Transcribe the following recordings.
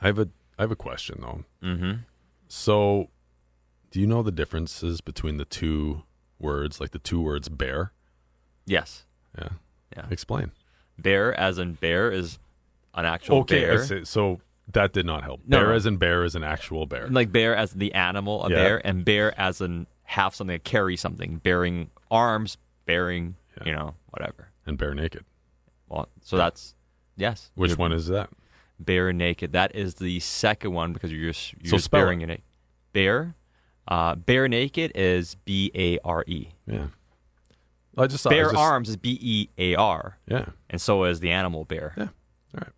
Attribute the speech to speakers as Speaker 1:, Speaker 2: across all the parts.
Speaker 1: I have a I have a question though.
Speaker 2: Mm-hmm.
Speaker 1: So, do you know the differences between the two words, like the two words bear?
Speaker 2: Yes.
Speaker 1: Yeah.
Speaker 2: Yeah.
Speaker 1: Explain.
Speaker 2: Bear, as in bear, is an actual
Speaker 1: Okay.
Speaker 2: Bear.
Speaker 1: see. So that did not help.
Speaker 2: No,
Speaker 1: bear
Speaker 2: no.
Speaker 1: as in bear is an actual bear.
Speaker 2: Like bear as the animal, a
Speaker 1: Yeah.
Speaker 2: bear, and bear as in have something, carry something, bearing arms, bearing,
Speaker 1: Yeah.
Speaker 2: you know, whatever.
Speaker 1: and bare naked.
Speaker 2: Well, so that's yes.
Speaker 1: Which one is that?
Speaker 2: Bare naked. That is the second one because you're just you're
Speaker 1: So
Speaker 2: just
Speaker 1: spell
Speaker 2: bearing
Speaker 1: it.
Speaker 2: it. Bear. Uh, bare naked is B A R E.
Speaker 1: Yeah. I just thought I just-
Speaker 2: arms is B E A R,
Speaker 1: Yeah.
Speaker 2: and so is the animal bear.
Speaker 1: Yeah. All right.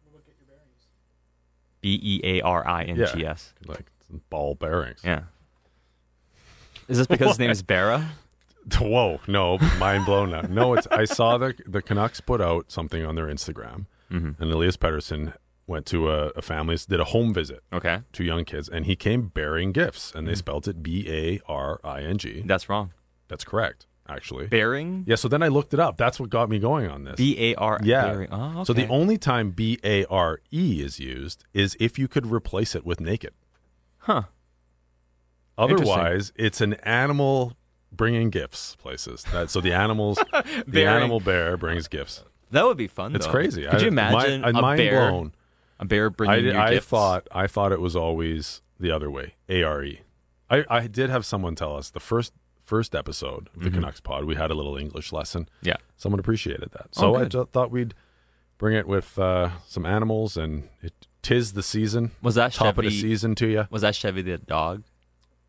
Speaker 2: B E A R I N G S.
Speaker 1: Like ball bearings.
Speaker 2: Yeah. Is this because his name is Barra?
Speaker 1: Whoa, no, mind blown now. No, it's I saw the the Canucks put out something on their Instagram,
Speaker 2: Mhm.
Speaker 1: and Elias Pettersson went to a, a family, did a home visit,
Speaker 2: Okay,
Speaker 1: two young kids, and he came bearing gifts,
Speaker 2: Mm-hmm.
Speaker 1: and they spelt it B A R I N G.
Speaker 2: that's wrong.
Speaker 1: That's correct, actually.
Speaker 2: Bearing.
Speaker 1: Yeah, so then I looked it up. That's what got me going on this.
Speaker 2: B A R.
Speaker 1: yeah.
Speaker 2: bearing. Oh, okay.
Speaker 1: So the only time B A R E is used is if you could replace it with naked.
Speaker 2: Huh.
Speaker 1: Otherwise, it's an animal bringing gifts places. That, so the animals, the
Speaker 2: Bearing.
Speaker 1: animal bear brings gifts.
Speaker 2: That would be fun.
Speaker 1: It's
Speaker 2: though.
Speaker 1: crazy.
Speaker 2: Could
Speaker 1: I-
Speaker 2: you imagine
Speaker 1: my, I'm
Speaker 2: a
Speaker 1: mind
Speaker 2: bear?
Speaker 1: blown.
Speaker 2: A bear
Speaker 1: I,
Speaker 2: bringing you
Speaker 1: I
Speaker 2: gifts?
Speaker 1: thought I thought it was always the other way. A R E. I, I did have someone tell us the first first episode of the
Speaker 2: Mm-hmm.
Speaker 1: Canucks pod. We had a little English lesson.
Speaker 2: Yeah.
Speaker 1: Someone appreciated that. So
Speaker 2: Oh,
Speaker 1: I thought we'd bring it with uh, some animals, and it tis the season.
Speaker 2: Was that
Speaker 1: top of the
Speaker 2: Chevy-
Speaker 1: season to you?
Speaker 2: Was that Chevy the dog?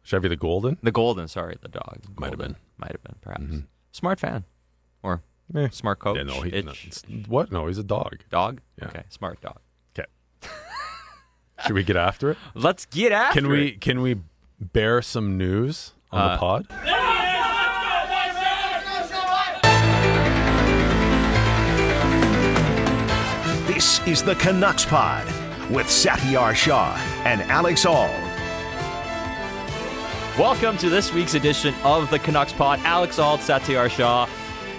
Speaker 1: Chevy the Golden.
Speaker 2: The golden. Sorry, the dog.
Speaker 1: Might have been.
Speaker 2: Might have been. Perhaps.
Speaker 1: Mhm.
Speaker 2: Smart fan or
Speaker 1: Eh.
Speaker 2: smart coach.
Speaker 1: yeah, no, he, no, what? No, he's a dog.
Speaker 2: dog.
Speaker 1: Yeah.
Speaker 2: Okay, smart dog.
Speaker 1: Should we get after it?
Speaker 2: Let's get after
Speaker 1: Can we
Speaker 2: it.
Speaker 1: can we bear some news on
Speaker 2: Uh,
Speaker 1: the pod?
Speaker 3: This is the Canucks Pod with Satiar Shah and Alex Auld.
Speaker 2: Welcome to this week's edition of the Canucks Pod. Alex Auld, Satiar Shah.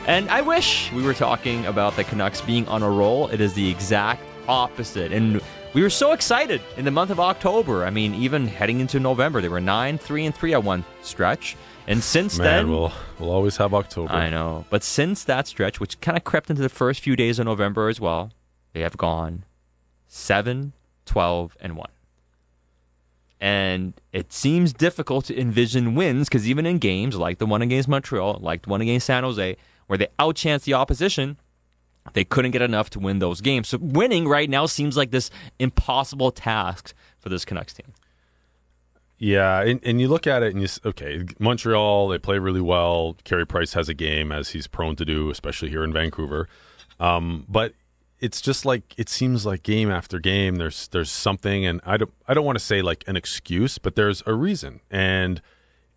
Speaker 2: And I wish we were talking about the Canucks being on a roll. It is the exact opposite. And we were so excited in the month of October. I mean, even heading into November, they were 9 3 and 3 at one stretch. And since
Speaker 1: Man,
Speaker 2: then,
Speaker 1: we'll we'll always have October.
Speaker 2: I know. But since that stretch, which kind of crept into the first few days of November as well, they have gone 7, 12, and 1. And it seems difficult to envision wins because even in games like the one against Montreal, like the one against San Jose, where they outchance the opposition, they couldn't get enough to win those games. So winning right now seems like this impossible task for this Canucks team.
Speaker 1: Yeah, and, and you look at it and you okay, Montreal they play really well. Carey Price has a game as he's prone to do, especially here in Vancouver. Um, but it's just like it seems like game after game there's there's something, and I don't I don't want to say like an excuse, but there's a reason. And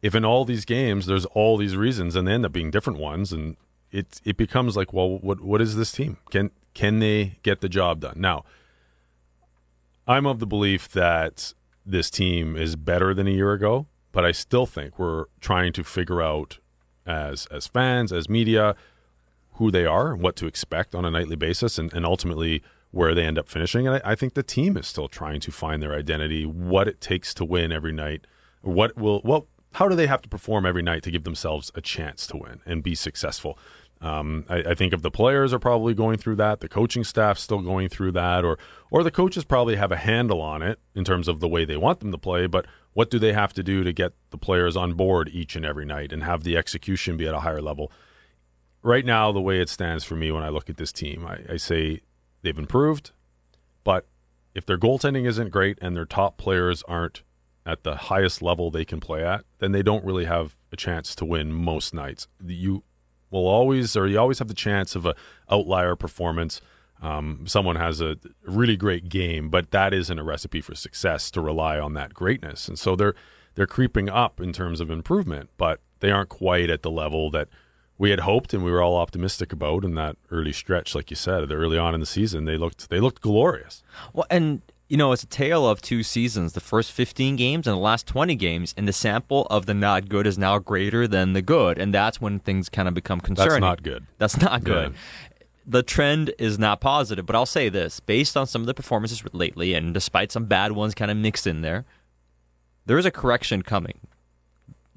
Speaker 1: if in all these games there's all these reasons, and they end up being different ones, and it it becomes like, well, what what is this team? Can can they get the job done now? I'm of the belief that this team is better than a year ago, but I still think we're trying to figure out as as fans, as media, who they are, and what to expect on a nightly basis, and, and ultimately where they end up finishing. And I, I think the team is still trying to find their identity, what it takes to win every night, what will well, how do they have to perform every night to give themselves a chance to win and be successful? Um, I, I think if the players are probably going through that, the coaching staff still going through that, or or the coaches probably have a handle on it in terms of the way they want them to play. But what do they have to do to get the players on board each and every night and have the execution be at a higher level? Right now, the way it stands for me when I look at this team, I, I say they've improved, but if their goaltending isn't great and their top players aren't at the highest level they can play at, then they don't really have a chance to win most nights. You will always, or you always have the chance of a outlier performance. Um, someone has a really great game, but that isn't a recipe for success to rely on that greatness. And so they're they're creeping up in terms of improvement, but they aren't quite at the level that we had hoped and we were all optimistic about in that early stretch, like you said, early on in the season. They looked they looked glorious.
Speaker 2: Well, and you know, it's a tale of two seasons. The first 15 games and the last 20 games, and the sample of the not good is now greater than the good, and that's when things kind of become concerning.
Speaker 1: That's not good.
Speaker 2: That's not good. the trend is not positive. But I'll say this based on some of the performances lately, and despite some bad ones kind of mixed in there, there is a correction coming.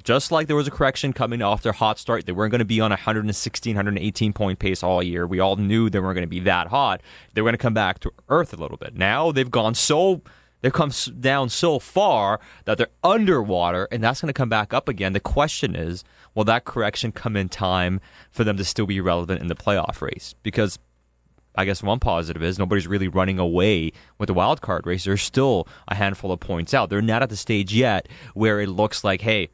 Speaker 2: Just like there was a correction coming off their hot start, they weren't going to be on a 116, 118 point pace all year. We all knew they weren't going to be that hot. They were going to come back to earth a little bit. Now they've gone so They've come down so far that they're underwater, and that's going to come back up again. The question is, will that correction come in time for them to still be relevant in the playoff race? Because I guess one positive is nobody's really running away with the wild card race. There's still a handful of points out. They're not at the stage yet where it looks like, hey,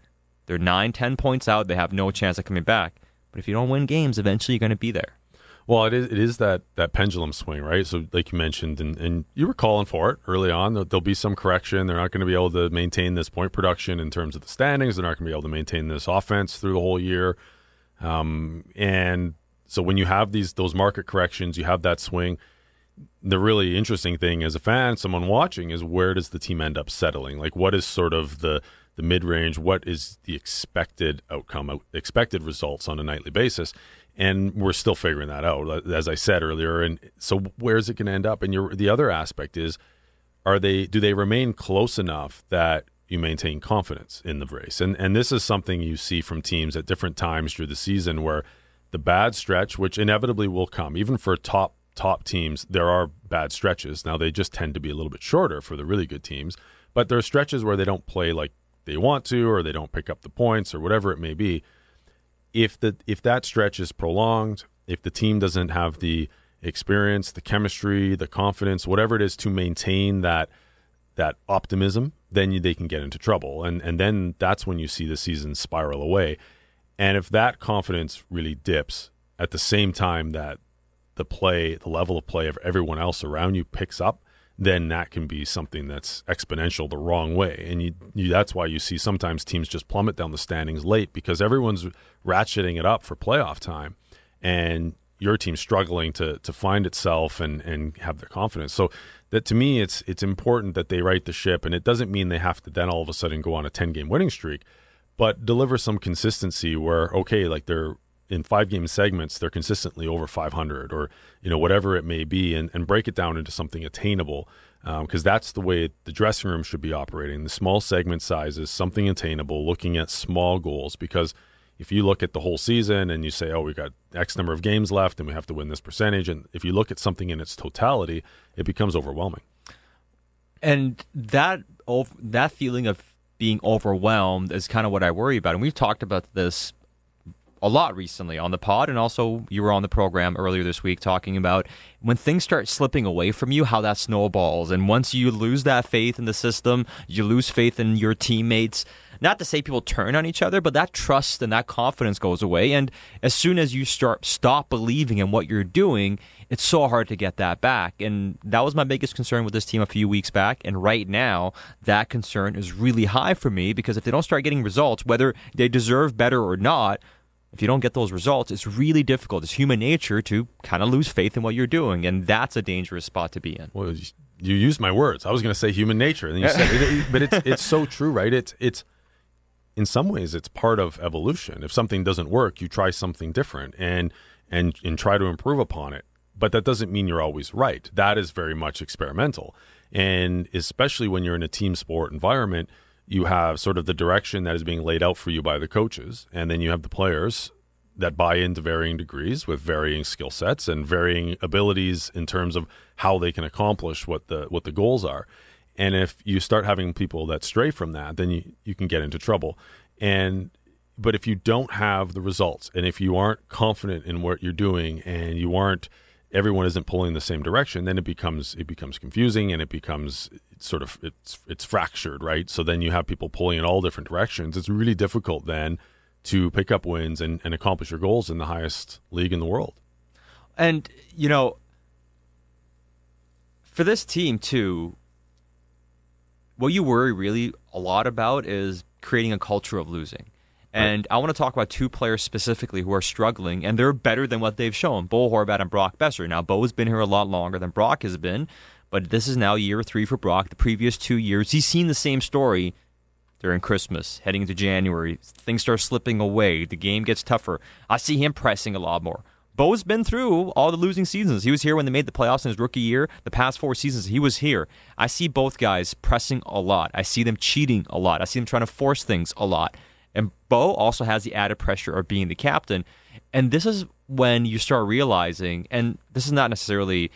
Speaker 2: they're nine, ten points out. They have no chance of coming back. But if you don't win games, eventually you're going to be there.
Speaker 1: Well, it is, it is that, that pendulum swing, right? So, like you mentioned, and, and you were calling for it early on. There'll, there'll be some correction. They're not going to be able to maintain this point production in terms of the standings. They're not going to be able to maintain this offense through the whole year. Um, and so, when you have these those market corrections, you have that swing. The really interesting thing as a fan, someone watching, is where does the team end up settling? Like, what is sort of the the mid range? What is the expected outcome, expected results on a nightly basis? and we're still figuring that out uh, as i said earlier and so where's it going to end up and your the other aspect is are they do they remain close enough that you maintain confidence in the race and and this is something you see from teams at different times through the season where the bad stretch which inevitably will come even for top top teams there are bad stretches now they just tend to be a little bit shorter for the really good teams but there are stretches where they don't play like they want to or they don't pick up the points or whatever it may be if the if that stretch is prolonged, if the team doesn't have the experience, the chemistry, the confidence, whatever it is to maintain that that optimism, then they can get into trouble, and and then that's when you see the season spiral away. And if that confidence really dips at the same time that the play, the level of play of everyone else around you picks up, then that can be something that's exponential the wrong way. And you, you, that's why you see sometimes teams just plummet down the standings late because everyone's ratcheting it up for playoff time, and your team's struggling to to find itself and and have their confidence. So that to me, it's it's important that they right the ship, and it doesn't mean they have to then all of a sudden go on a ten game winning streak, but deliver some consistency where okay, like they're in five game segments they're consistently over 500 or you know whatever it may be and, and break it down into something attainable because um, that's the way the dressing room should be operating. The small segment sizes something attainable looking at small goals because if you look at the whole season and you say oh we've got x number of games left and we have to win this percentage and if you look at something in its totality it becomes overwhelming.
Speaker 2: And that that feeling of being overwhelmed is kind of what I worry about and we've talked about this a lot recently on the pod, and also you were on the program earlier this week talking about when things start slipping away from you, how that snowballs. And once you lose that faith in the system, you lose faith in your teammates. Not to say people turn on each other, but that trust and that confidence goes away. And as soon as you start stop believing in what you're doing, it's so hard to get that back. And that was my biggest concern with this team a few weeks back. And right now, that concern is really high for me because if they don't start getting results, whether they deserve better or not, if you don't get those results, it's really difficult. It's human nature to kind of lose faith in what you're doing, and that's a dangerous spot to be in.
Speaker 1: Well, you used my words. I was going to say human nature, and you said, it, but it's it's so true, right? It's it's in some ways it's part of evolution. If something doesn't work, you try something different and and and try to improve upon it. But that doesn't mean you're always right. That is very much experimental, and especially when you're in a team sport environment you have sort of the direction that is being laid out for you by the coaches, and then you have the players that buy into varying degrees with varying skill sets and varying abilities in terms of how they can accomplish what the what the goals are. And if you start having people that stray from that, then you, you can get into trouble. And but if you don't have the results and if you aren't confident in what you're doing and you aren't everyone isn't pulling the same direction, then it becomes it becomes confusing and it becomes sort of it's it's fractured, right? So then you have people pulling in all different directions. It's really difficult then to pick up wins and, and accomplish your goals in the highest league in the world.
Speaker 2: And you know, for this team too, what you worry really a lot about is creating a culture of losing. And I want to talk about two players specifically who are struggling, and they're better than what they've shown Bo Horvat and Brock Boeser. Now, Bo has been here a lot longer than Brock has been, but this is now year three for Brock. The previous two years, he's seen the same story during Christmas, heading into January. Things start slipping away. The game gets tougher. I see him pressing a lot more. Bo's been through all the losing seasons. He was here when they made the playoffs in his rookie year. The past four seasons, he was here. I see both guys pressing a lot. I see them cheating a lot. I see them trying to force things a lot. And Bo also has the added pressure of being the captain. And this is when you start realizing, and this is not necessarily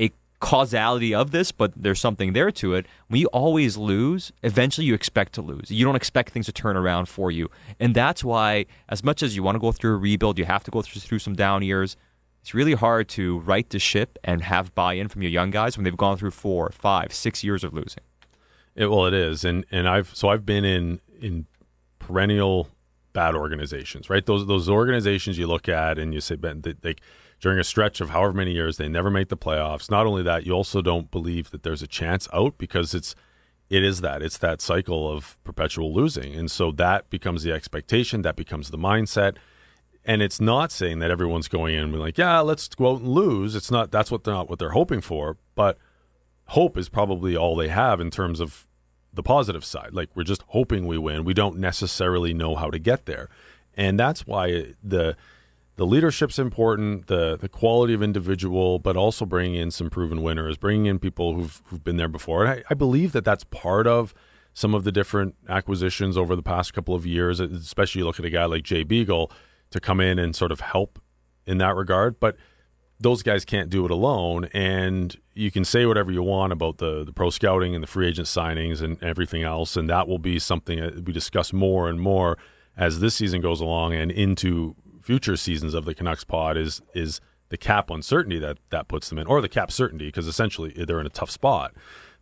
Speaker 2: a causality of this, but there's something there to it. When you always lose, eventually you expect to lose. You don't expect things to turn around for you. And that's why, as much as you want to go through a rebuild, you have to go through some down years. It's really hard to right the ship and have buy in from your young guys when they've gone through four, five, six years of losing.
Speaker 1: It, well, it is, and and I've so I've been in in perennial bad organizations, right? Those those organizations you look at and you say, Ben, they, they, during a stretch of however many years they never make the playoffs. Not only that, you also don't believe that there's a chance out because it's it is that it's that cycle of perpetual losing, and so that becomes the expectation, that becomes the mindset. And it's not saying that everyone's going in and like, yeah, let's go out and lose. It's not that's what they're not what they're hoping for, but hope is probably all they have in terms of the positive side. Like we're just hoping we win. We don't necessarily know how to get there, and that's why the the leadership's important, the the quality of individual, but also bringing in some proven winners, bringing in people who've who've been there before. And I, I believe that that's part of some of the different acquisitions over the past couple of years. Especially you look at a guy like Jay Beagle to come in and sort of help in that regard, but those guys can't do it alone. And you can say whatever you want about the, the pro scouting and the free agent signings and everything else. And that will be something that we discuss more and more as this season goes along and into future seasons of the Canucks pod is, is the cap uncertainty that that puts them in or the cap certainty because essentially they're in a tough spot.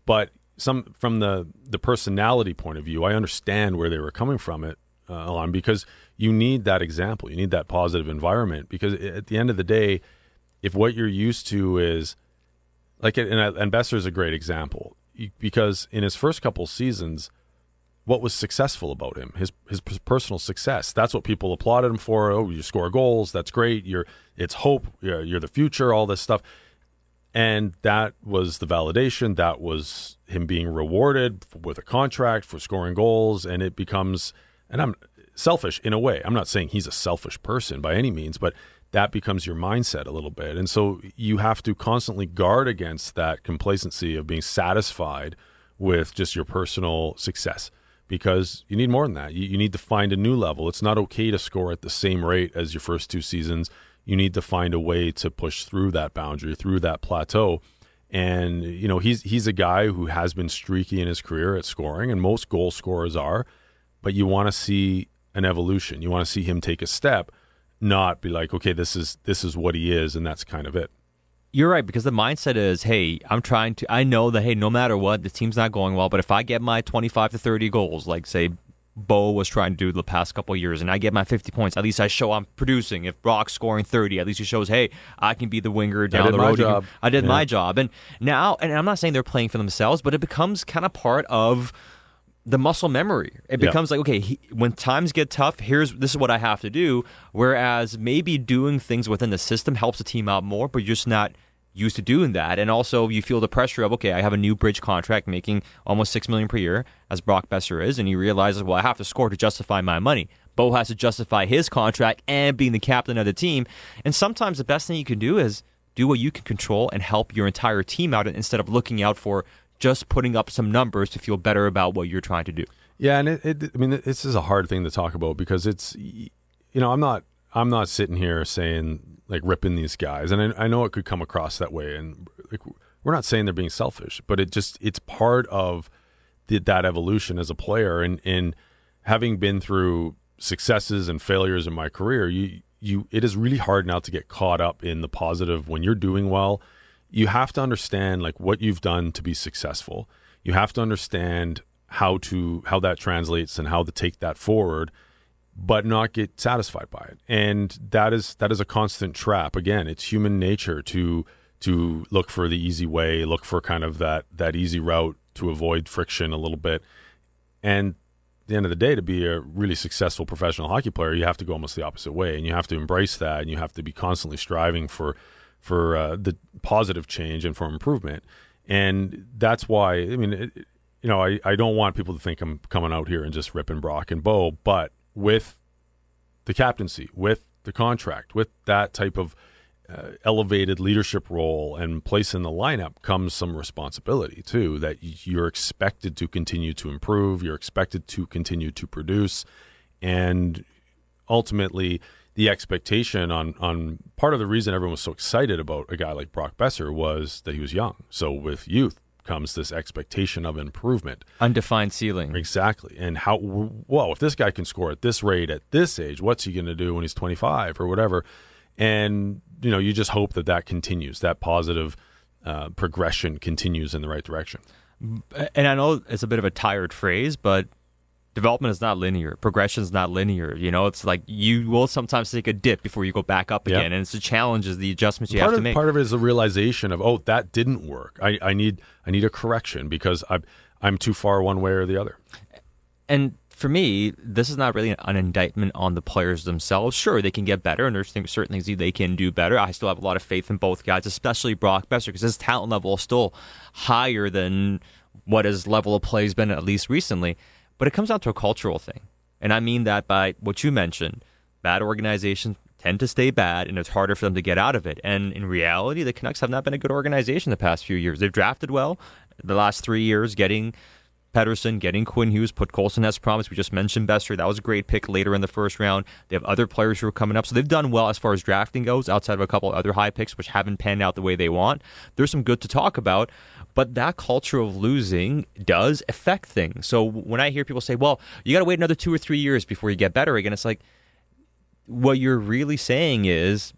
Speaker 1: But some from the, the personality point of view, I understand where they were coming from it uh, on because you need that example. You need that positive environment because at the end of the day, if what you're used to is like and, and Boeser is a great example because in his first couple seasons what was successful about him his his personal success that's what people applauded him for. Oh you score goals that's great you're it's hope you're, you're the future all this stuff. And that was the validation that was him being rewarded with a contract for scoring goals and it becomes and I'm selfish in a way I'm not saying he's a selfish person by any means but that becomes your mindset a little bit. And so you have to constantly guard against that complacency of being satisfied with just your personal success because you need more than that. You, you, need to find a new level. It's not okay to score at the same rate as your first two seasons. You need to find a way to push through that boundary, through that plateau. And you know he's he's a guy who has been streaky in his career at scoring, and most goal scorers are. But you want to see an evolution. You want to see him take a step not be like, okay, this is this is what he is, and that's kind of it.
Speaker 2: You're right because the mindset is, hey, I'm trying to. I know that hey, no matter what, the team's not going well, but if I get my 25 to 30 goals, like say Bo was trying to do the past couple years, and I get my 50 points. At least I show I'm producing. If Brock's scoring 30, at least he shows, hey, I can be the winger down the road.
Speaker 1: Job.
Speaker 2: I did
Speaker 1: yeah.
Speaker 2: my job, and now, and I'm not saying they're playing for themselves, but it becomes kind of part of the muscle memory. It becomes yeah. like, okay, he, when times get tough, here's this is what I have to do. Whereas maybe doing things within the system helps the team out more, but you're just not used to doing that. And also, you feel the pressure of, okay, I have a new bridge contract making almost six million per year, as Brock Boeser is, and he realizes, well, I have to score to justify my money. Bo has to justify his contract and being the captain of the team. And sometimes the best thing you can do is do what you can control and help your entire team out instead of looking out for just putting up some numbers to feel better about what you're trying to do.
Speaker 1: Yeah, and it, it, I mean, this is a hard thing to talk about because it's, you know, I'm not, I'm not sitting here saying like ripping these guys, and I, I know it could come across that way, and like, we're not saying they're being selfish, but it just, it's part of the, that evolution as a player, and and having been through successes and failures in my career, you you it is really hard now to get caught up in the positive when you're doing well you have to understand like what you've done to be successful. You have to understand how to how that translates and how to take that forward but not get satisfied by it. And that is that is a constant trap. Again, it's human nature to to look for the easy way, look for kind of that that easy route to avoid friction a little bit. And the end of the day, to be a really successful professional hockey player, you have to go almost the opposite way, and you have to embrace that, and you have to be constantly striving for for uh, the positive change and for improvement. And that's why, I mean, it, you know, I, I don't want people to think I'm coming out here and just ripping Brock and Bo, but with the captaincy, with the contract, with that type of uh, elevated leadership role and place in the lineup comes some responsibility too that you're expected to continue to improve you're expected to continue to produce and ultimately the expectation on on part of the reason everyone was so excited about a guy like Brock Boeser was that he was young. So with youth comes this expectation of improvement.
Speaker 2: Undefined ceiling.
Speaker 1: Exactly. And how whoa if this guy can score at this rate at this age what's he going to do when he's 25 or whatever? And you know you just hope that that continues that positive uh, progression continues in the right direction.
Speaker 2: And i know it's a bit of a tired phrase but development is not linear progression is not linear you know it's like you will sometimes take a dip before you go back up again and it's the challenges the adjustments you
Speaker 1: part
Speaker 2: have
Speaker 1: of,
Speaker 2: to make
Speaker 1: part of it is the realization of oh that didn't work i, I need i need a correction because i'm i'm too far one way or the other
Speaker 2: and for me, this is not really an indictment on the players themselves. Sure, they can get better, and there's certain things they can do better. I still have a lot of faith in both guys, especially Brock Boeser, because his talent level is still higher than what his level of play has been, at least recently. But it comes down to a cultural thing. And I mean that by what you mentioned bad organizations tend to stay bad, and it's harder for them to get out of it. And in reality, the Canucks have not been a good organization the past few years. They've drafted well the last three years, getting Pettersson, getting Quinn Hughes, Podkolzin as promised. We just mentioned Boeser. That was a great pick later in the first round. They have other players who are coming up. So they've done well as far as drafting goes, outside of a couple other high picks, which haven't panned out the way they want. There's some good to talk about. But that culture of losing does affect things. So when I hear people say, well, you got to wait another two or three years before you get better again, it's like, what you're really saying is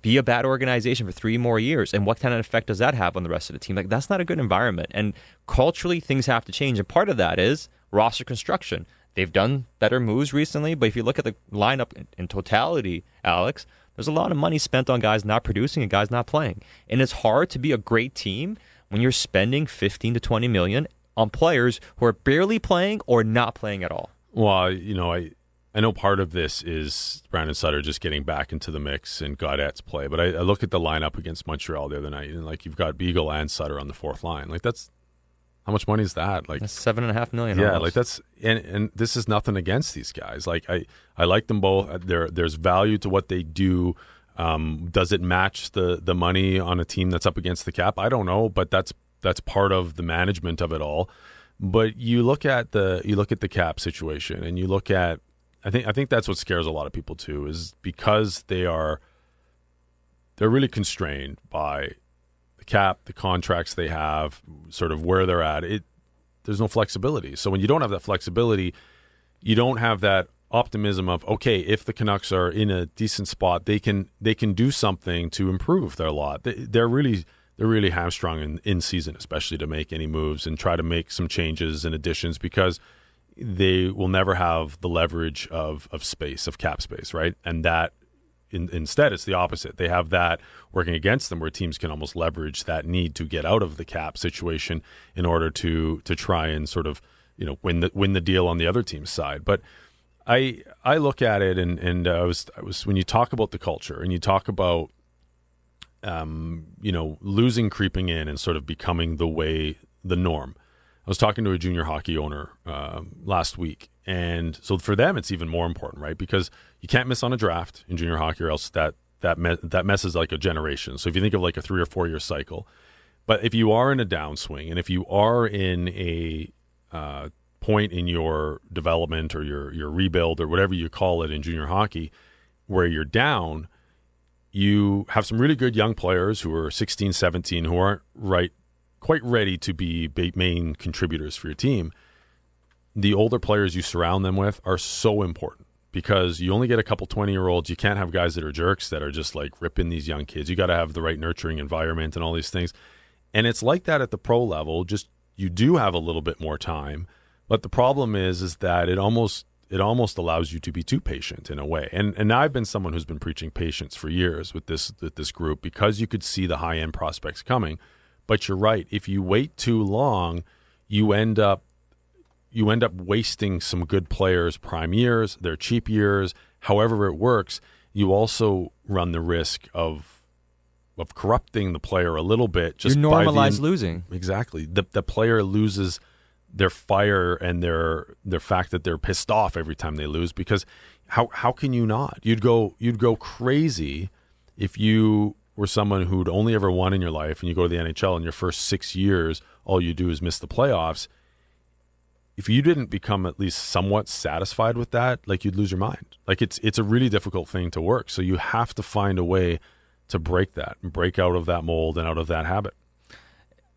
Speaker 2: be a bad organization for three more years. And what kind of effect does that have on the rest of the team? Like, that's not a good environment. And culturally, things have to change. And part of that is roster construction. They've done better moves recently, but if you look at the lineup in, in totality, Alex, there's a lot of money spent on guys not producing and guys not playing. And it's hard to be a great team when you're spending 15 to 20 million on players who are barely playing or not playing at all.
Speaker 1: Well, you know, I I know part of this is Brandon Sutter just getting back into the mix and Gaudette's play, but I, I, look at the lineup against Montreal the other night, and like you've got Beagle and Sutter on the fourth line. Like that's how much money is that? Like
Speaker 2: that's seven and a half million.
Speaker 1: Yeah,
Speaker 2: almost.
Speaker 1: like that's and and this is nothing against these guys. Like I I like them both. There there's value to what they do. Um, does it match the the money on a team that's up against the cap? I don't know, but that's that's part of the management of it all. But you look at the you look at the cap situation, and you look at I think I think that's what scares a lot of people too, is because they are they're really constrained by the cap, the contracts they have, sort of where they're at. It there's no flexibility. So when you don't have that flexibility, you don't have that optimism of okay, if the Canucks are in a decent spot, they can they can do something to improve their lot. They, they're really they're really hamstrung in, in season, especially to make any moves and try to make some changes and additions because they will never have the leverage of of space of cap space, right? And that in, instead it's the opposite. They have that working against them, where teams can almost leverage that need to get out of the cap situation in order to to try and sort of you know win the win the deal on the other team's side. But I I look at it and and uh, I was I was when you talk about the culture and you talk about um you know losing creeping in and sort of becoming the way the norm I was talking to a junior hockey owner uh, last week, and so for them it's even more important, right? Because you can't miss on a draft in junior hockey, or else that that me- that messes like a generation. So if you think of like a three or four year cycle, but if you are in a downswing, and if you are in a uh, point in your development or your your rebuild or whatever you call it in junior hockey, where you're down, you have some really good young players who are 16, 17 who aren't right quite ready to be main contributors for your team, the older players you surround them with are so important because you only get a couple 20 year olds. You can't have guys that are jerks that are just like ripping these young kids. You got to have the right nurturing environment and all these things. And it's like that at the pro level. Just you do have a little bit more time, but the problem is is that it almost it almost allows you to be too patient in a way. And and I've been someone who's been preaching patience for years with this with this group because you could see the high end prospects coming. But you're right. If you wait too long, you end up you end up wasting some good players' prime years, their cheap years. However, it works. You also run the risk of of corrupting the player a little bit.
Speaker 2: Just you normalize the, losing.
Speaker 1: Exactly. The the player loses their fire and their their fact that they're pissed off every time they lose because how how can you not? You'd go you'd go crazy if you were someone who'd only ever won in your life and you go to the NHL in your first 6 years all you do is miss the playoffs. If you didn't become at least somewhat satisfied with that, like you'd lose your mind. Like it's it's a really difficult thing to work. So you have to find a way to break that and break out of that mold and out of that habit.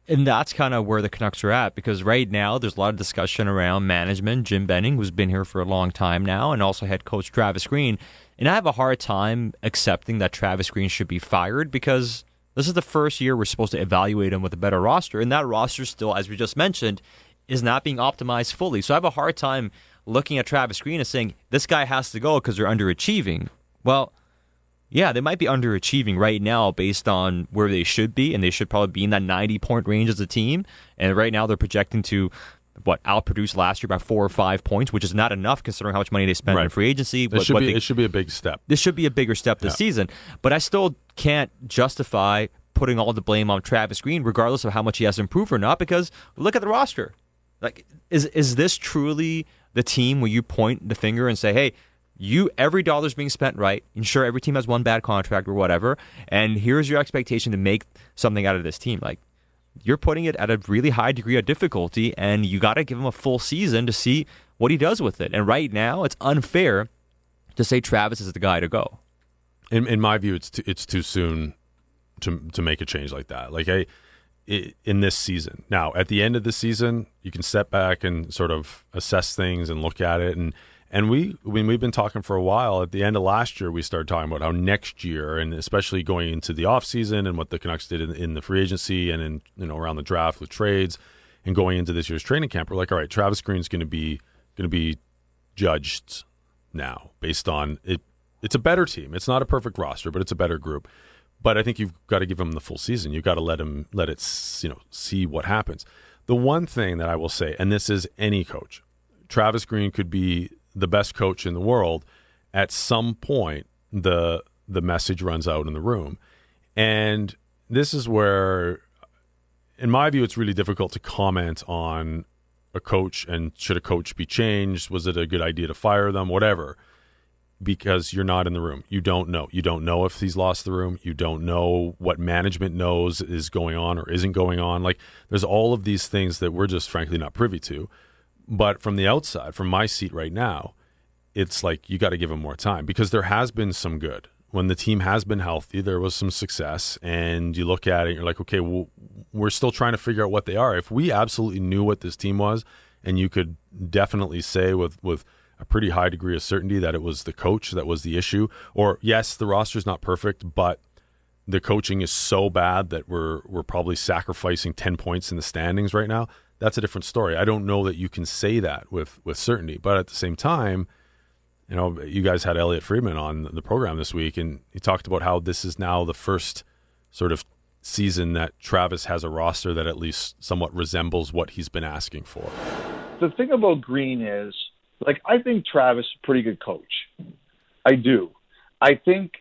Speaker 2: And that's kind of where the Canucks are at because right now there's a lot of discussion around management. Jim Benning, who's been here for a long time now, and also head coach Travis Green. And I have a hard time accepting that Travis Green should be fired because this is the first year we're supposed to evaluate him with a better roster. And that roster still, as we just mentioned, is not being optimized fully. So I have a hard time looking at Travis Green and saying this guy has to go because they're underachieving. Well, yeah, they might be underachieving right now based on where they should be, and they should probably be in that 90 point range as a team. And right now they're projecting to what outproduce last year by four or five points, which is not enough considering how much money they spent
Speaker 1: Right.
Speaker 2: in free agency.
Speaker 1: This should be
Speaker 2: they-
Speaker 1: it should be a big step.
Speaker 2: this should be a bigger step this
Speaker 1: Yeah.
Speaker 2: season. But I still can't justify putting all the blame on Travis Green, regardless of how much he has improved or not, because look at the roster. Like, is is this truly the team where you point the finger and say, "Hey, you every dollar's being spent right. Ensure every team has one bad contract or whatever, and here's your expectation to make something out of this team." Like, you're putting it at a really high degree of difficulty, and you got to give him a full season to see what he does with it. And right now, it's unfair to say Travis is the guy to go.
Speaker 1: in in my view, it's too, it's too soon to to make a change like that. Like I, i in this season. Now, at the end of the season, you can step back and sort of assess things and look at it. And and we, I mean, we've been talking for a while. At the end of last year, we started talking about how next year, and especially going into the off season and what the Canucks did in, in the free agency and in you know around the draft with trades, and going into this year's training camp, we're like, all right, Travis Green's going to be going to be judged now based on it. It's a better team. It's not a perfect roster, but it's a better group. But I think you've got to give him the full season. You've got to let him let it you know see what happens. The one thing that I will say, and this is any coach, Travis Green could be the best coach in the world. At some point, the the message runs out in the room, and this is where, in my view, it's really difficult to comment on a coach and should a coach be changed? Was it a good idea to fire them? Whatever because you're not in the room. You don't know. You don't know if he's lost the room. You don't know what management knows is going on or isn't going on. Like there's all of these things that we're just frankly not privy to. But from the outside, from my seat right now, it's like you got to give him more time because there has been some good. When the team has been healthy, there was some success, and you look at it, you're like, okay, well, we're still trying to figure out what they are. If we absolutely knew what this team was, and you could definitely say with with a pretty high degree of certainty that it was the coach that was the issue, or yes, the roster's not perfect, but the coaching is so bad that we're we're probably sacrificing 10 points in the standings right now that's a different story i don't know that you can say that with with certainty but at the same time you know you guys had elliot friedman on the program this week and he talked about how this is now the first sort of season that travis has a roster that at least somewhat resembles what he's been asking for
Speaker 4: the thing about Green is, like, I think Travis is a pretty good coach. I do. I think,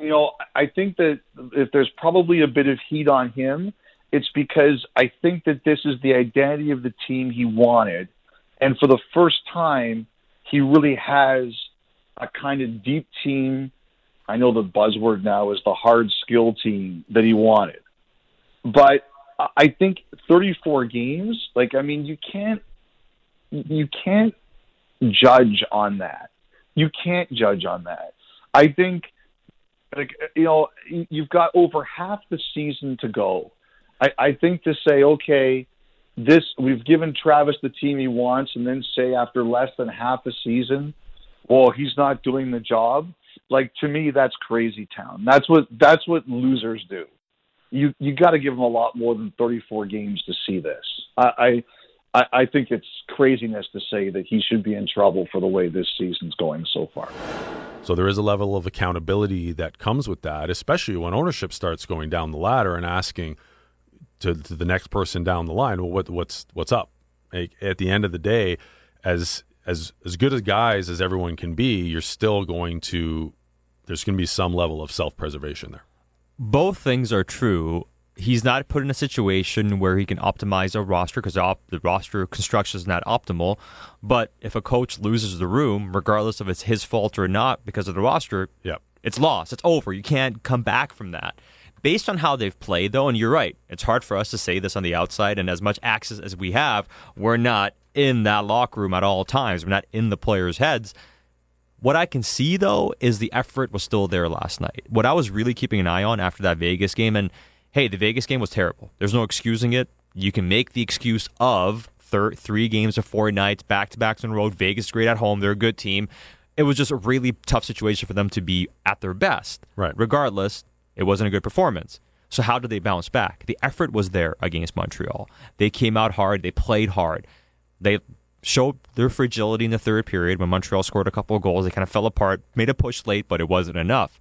Speaker 4: you know, I think that if there's probably a bit of heat on him, it's because I think that this is the identity of the team he wanted. And for the first time, he really has a kind of deep team. I know the buzzword now is the hard skill team that he wanted. But I think 34 games, like, I mean, you can't you can't judge on that. You can't judge on that. I think, like you know, you've got over half the season to go. I, I think to say, okay, this we've given Travis the team he wants, and then say after less than half a season, well, he's not doing the job. Like to me, that's crazy town. That's what that's what losers do. You you got to give him a lot more than 34 games to see this. I, I I, I think it's craziness to say that he should be in trouble for the way this season's going so far.
Speaker 1: So there is a level of accountability that comes with that, especially when ownership starts going down the ladder and asking to, to the next person down the line, well, what, what's what's up? Like, at the end of the day, as as as good as guys as everyone can be, you're still going to there's going to be some level of self preservation there.
Speaker 2: both things are true he's not put in a situation where he can optimize a roster because the, op- the roster construction is not optimal. But if a coach loses the room, regardless of it's his fault or not, because of the roster,
Speaker 1: Yep.
Speaker 2: it's lost. It's over. You can't come back from that. Based on how they've played, though, and you're right, it's hard for us to say this on the outside, and as much access as we have, we're not in that locker room at all times. We're not in the players' heads. What I can see, though, is the effort was still there last night. What I was really keeping an eye on after that Vegas game, and hey, the Vegas game was terrible. There's no excusing it. You can make the excuse of thir- three games of four nights, back to backs on the road. Vegas is great at home. They're a good team. It was just a really tough situation for them to be at their best.
Speaker 1: Right.
Speaker 2: Regardless, it wasn't a good performance. So how did they bounce back? The effort was there against Montreal. They came out hard. They played hard. They showed their fragility in the third period when Montreal scored a couple of goals. They kind of fell apart, made a push late, but it wasn't enough.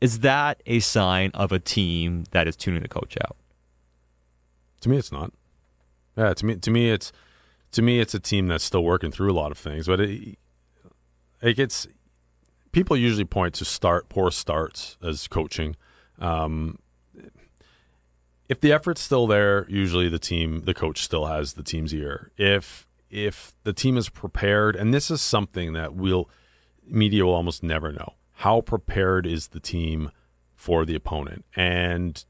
Speaker 2: Is that a sign of a team that is tuning the coach out?
Speaker 1: To me, it's not. Yeah, to me, to me, it's to me, it's a team that's still working through a lot of things. But it, it gets people usually point to start poor starts as coaching. Um, if the effort's still there, usually the team, the coach still has the team's ear. If if the team is prepared, and this is something that we'll media will almost never know. How prepared is the team for the opponent? And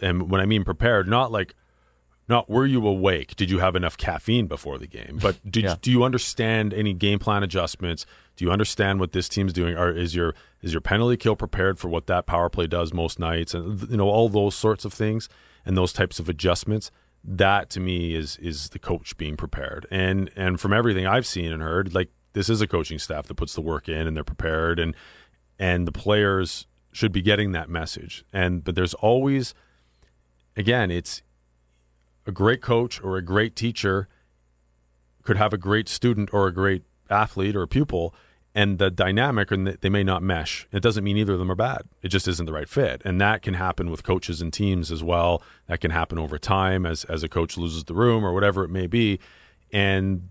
Speaker 1: and when I mean prepared, not like not were you awake? Did you have enough caffeine before the game? But did
Speaker 2: Yeah.
Speaker 1: do you understand any game plan adjustments? Do you understand what this team's doing? Or is your is your penalty kill prepared for what that power play does most nights? And you know all those sorts of things and those types of adjustments. That to me is is the coach being prepared. And and from everything I've seen and heard, like this is a coaching staff that puts the work in and they're prepared and and the players should be getting that message. And but there's always again, it's a great coach or a great teacher could have a great student or a great athlete or a pupil and the dynamic and they may not mesh. It doesn't mean either of them are bad. It just isn't the right fit. And that can happen with coaches and teams as well. That can happen over time as as a coach loses the room or whatever it may be. And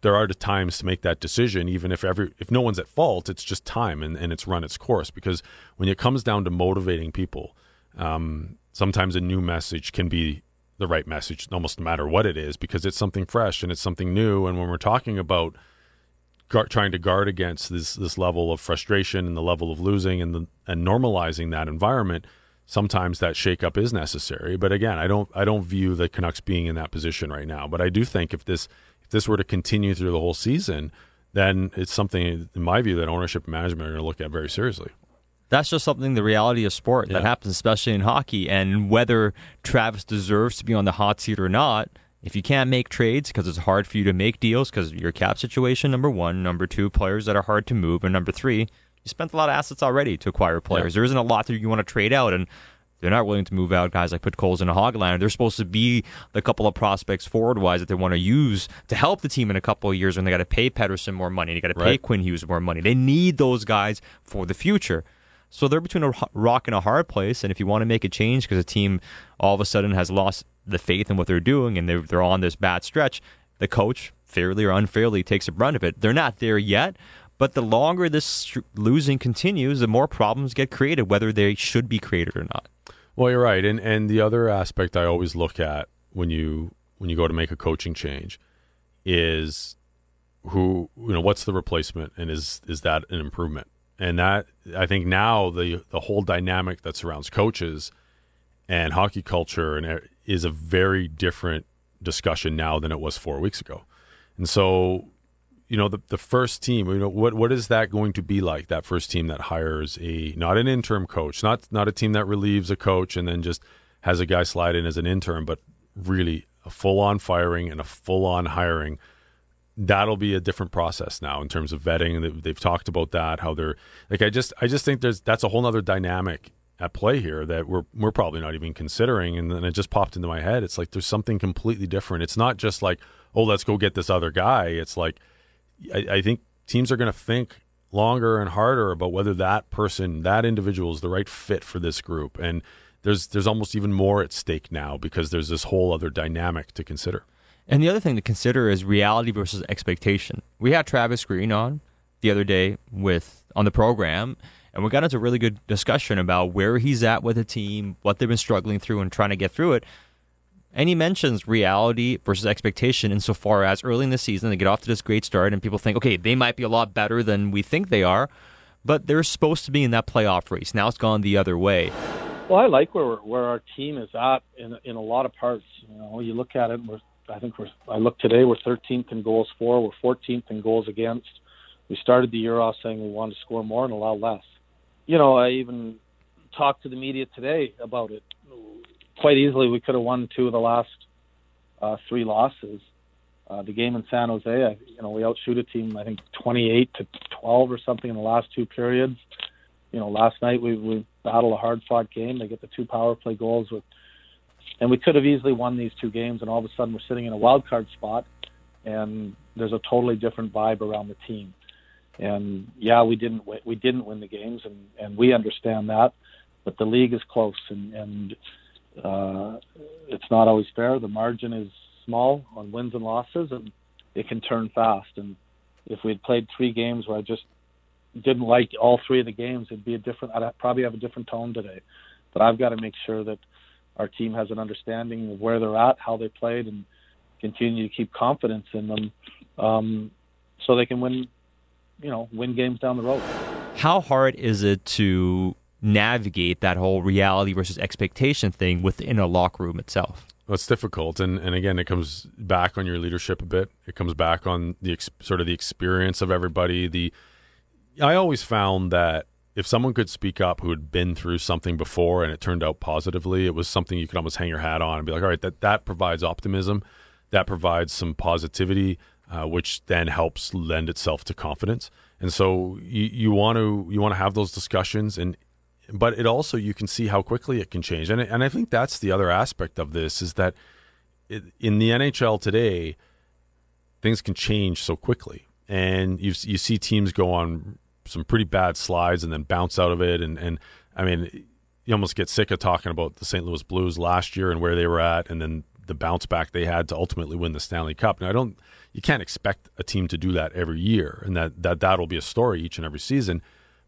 Speaker 1: there are times to make that decision even if every if no one's at fault it's just time and, and it's run its course. Because when it comes down to motivating people um, sometimes a new message can be the right message almost no matter what it is because it's something fresh and it's something new. And when we're talking about guard, trying to guard against this this level of frustration and the level of losing and the, and normalizing that environment sometimes that shakeup is necessary. But again I don't I don't view the Canucks being in that position right now. But I do think if this if this were to continue through the whole season then it's something in my view that ownership and management are going to look at very seriously
Speaker 2: That's just something the reality of sport that happens, especially in hockey. And whether Travis deserves to be on the hot seat or not, if you can't make trades because it's hard for you to make deals because of your cap situation, number one, number two, players that are hard to move, and number three, you spent a lot of assets already to acquire players. There isn't a lot that you want to trade out, and they're not willing to move out guys like Podkolzin a Hoglander. They're supposed to be the couple of prospects forward wise that they want to use to help the team in a couple of years when they got to pay Pettersson more money, they got to pay
Speaker 1: Right.
Speaker 2: Quinn Hughes more money. They need those guys for the future. So they're between a rock and a hard place. And if you want to make a change because a team all of a sudden has lost the faith in what they're doing and they're, they're on this bad stretch, the coach, fairly or unfairly, takes the brunt of it. They're not there yet. But the longer this losing continues, the more problems get created, whether they should be created or not.
Speaker 1: Well, you're right, and and the other aspect I always look at when you when you go to make a coaching change is who you know what's the replacement, and is is that an improvement? And that I think now the the whole dynamic that surrounds coaches and hockey culture and e- is a very different discussion now than it was four weeks ago. And so, you know, the the first team, you know, what what is that going to be like? That first team that hires a not an interim coach, not not a team that relieves a coach and then just has a guy slide in as an intern, but really a full on firing and a full on hiring. That'll be a different process now in terms of vetting. They- They've talked about that. How they're like, I just, I just think there's that's a whole other dynamic at play here that we're we're probably not even considering. And then it just popped into my head. It's like there's something completely different. It's not just like, oh, let's go get this other guy. It's like I, I think teams are going to think longer and harder about whether that person, that individual, is the right fit for this group. And there's there's almost even more at stake now because there's this whole other dynamic to consider.
Speaker 2: And the other thing to consider is reality versus expectation. We had Travis Green on the other day with on the program, And we got into a really good discussion about where he's at with the team, what they've been struggling through, and trying to get through it. And he mentions reality versus expectation insofar as early in the season they get off to this great start and people think, okay, they might be a lot better than we think they are, but they're supposed to be in that playoff race. Now it's gone the other way.
Speaker 5: Well, I like where where our team is at in in a lot of parts. You know, you look at it, we're I think we're I look today we're 13th in goals for, we're 14th in goals against. We started the year off saying we wanted to score more and allow less. You know, I even talked to the media today about it quite easily we could have won two of the last uh, three losses. Uh, the game in San Jose, I, you know, we outshoot a team I think 28 to 12 or something in the last two periods. You know, last night we we battled a hard fought game. They get the two power play goals with, and we could have easily won these two games. And all of a sudden we're sitting in a wild card spot, and there's a totally different vibe around the team. And yeah, we didn't we didn't win the games, and and we understand that, but the league is close, and and uh, it's not always fair. The margin is small on wins and losses, and it can turn fast. And if we had played three games where I just didn't like all three of the games, it'd be a different. I'd probably have a different tone today. But I've got to make sure that our team has an understanding of where they're at, how they played, and continue to keep confidence in them, um, so they can win. You know, win games down the road.
Speaker 2: How hard is it to navigate that whole reality versus expectation thing within a locker room itself?
Speaker 1: Well, it's difficult, and and again, it comes back on your leadership a bit. It comes back on the ex- sort of the experience of everybody. The I always found that if someone could speak up who had been through something before and it turned out positively, it was something you could almost hang your hat on and be like, all right, that that provides optimism, that provides some positivity, uh, which then helps lend itself to confidence. And so you, you want to you want to have those discussions and but it also you can see how quickly it can change, and and I think that's the other aspect of this is that it, in the NHL today, things can change so quickly, and you you see teams go on some pretty bad slides and then bounce out of it, and and I mean you almost get sick of talking about the St. Louis Blues last year and where they were at, and then the bounce back they had to ultimately win the Stanley Cup. Now I don't you can't expect a team to do that every year, and that that that'll be a story each and every season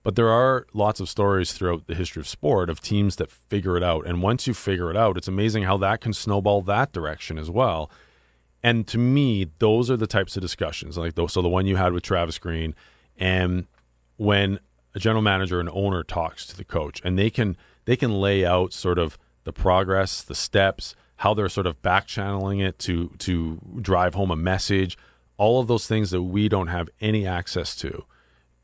Speaker 1: but there are lots of stories throughout the history of sport of teams that figure it out. And once you figure it out, it's amazing how that can snowball that direction as well. And to me, those are the types of discussions like those. So the one you had with Travis Green, and when a general manager and owner talks to the coach, and they can they can lay out sort of the progress, the steps, how they're sort of back channeling it to to drive home a message, all of those things that we don't have any access to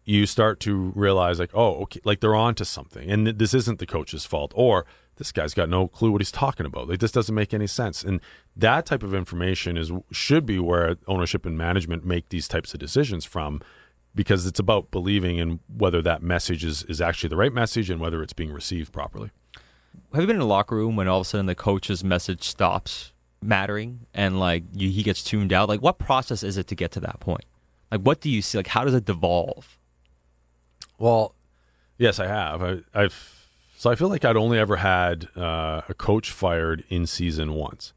Speaker 1: you start to realize like, oh, okay, like they're on to something, and this isn't the coach's fault, or this guy's got no clue what he's talking about. Like this doesn't make any sense, and that type of information is should be where ownership and management make these types of decisions from, because it's about believing in whether that message is is actually the right message and whether it's being received properly.
Speaker 2: Have you been in a locker room when all of a sudden the coach's message stops mattering and like you, he gets tuned out? Like, what process is it to get to that point? Like, what do you see? Like, how does it devolve?
Speaker 1: Well, yes, I have. I, have so I feel like I'd only ever had uh, a coach fired in season once,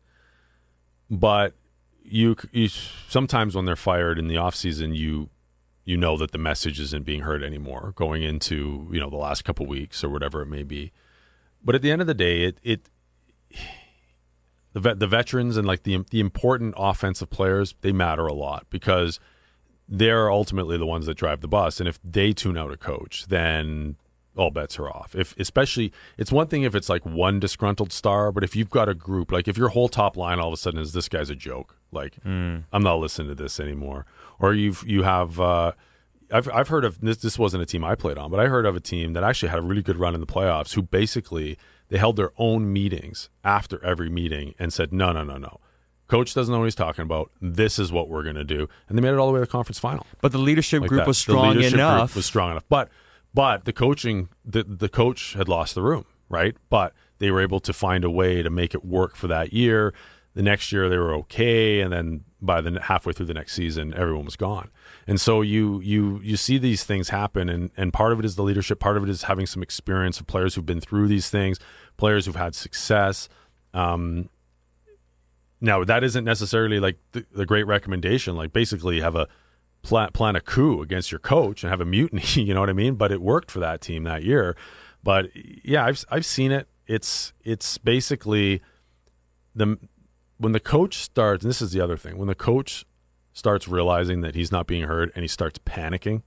Speaker 1: but you, you sometimes when they're fired in the off season, you you know that the message isn't being heard anymore going into you know the last couple weeks or whatever it may be. But at the end of the day, it it the vet, the veterans and like the the important offensive players they matter a lot because they're ultimately the ones that drive the bus. And if they tune out a coach, then all bets are off. If especially it's one thing if it's like one disgruntled star, but if you've got a group, like if your whole top line all of a sudden is this guy's a joke, like mm. I'm not listening to this anymore. Or you've you have uh, I've I've heard of this this wasn't a team I played on, but I heard of a team that actually had a really good run in the playoffs who basically they held their own meetings after every meeting and said, No, no, no, no. Coach doesn't know what he's talking about. This is what we're going to do, and they made it all the way to the conference final.
Speaker 2: But the leadership like group that. was strong enough.
Speaker 1: was strong enough, but but the coaching the the coach had lost the room, right? But they were able to find a way to make it work for that year. The next year they were okay, and then by the halfway through the next season, everyone was gone. And so you you you see these things happen, and and part of it is the leadership. Part of it is having some experience of players who've been through these things, players who've had success. Um, now that isn't necessarily like the, the, great recommendation. Like basically have a plan, plan a coup against your coach and have a mutiny. You know what I mean? But it worked for that team that year. But yeah, I've I've seen it. It's it's basically the when the coach starts. And this is the other thing when the coach starts realizing that he's not being heard and he starts panicking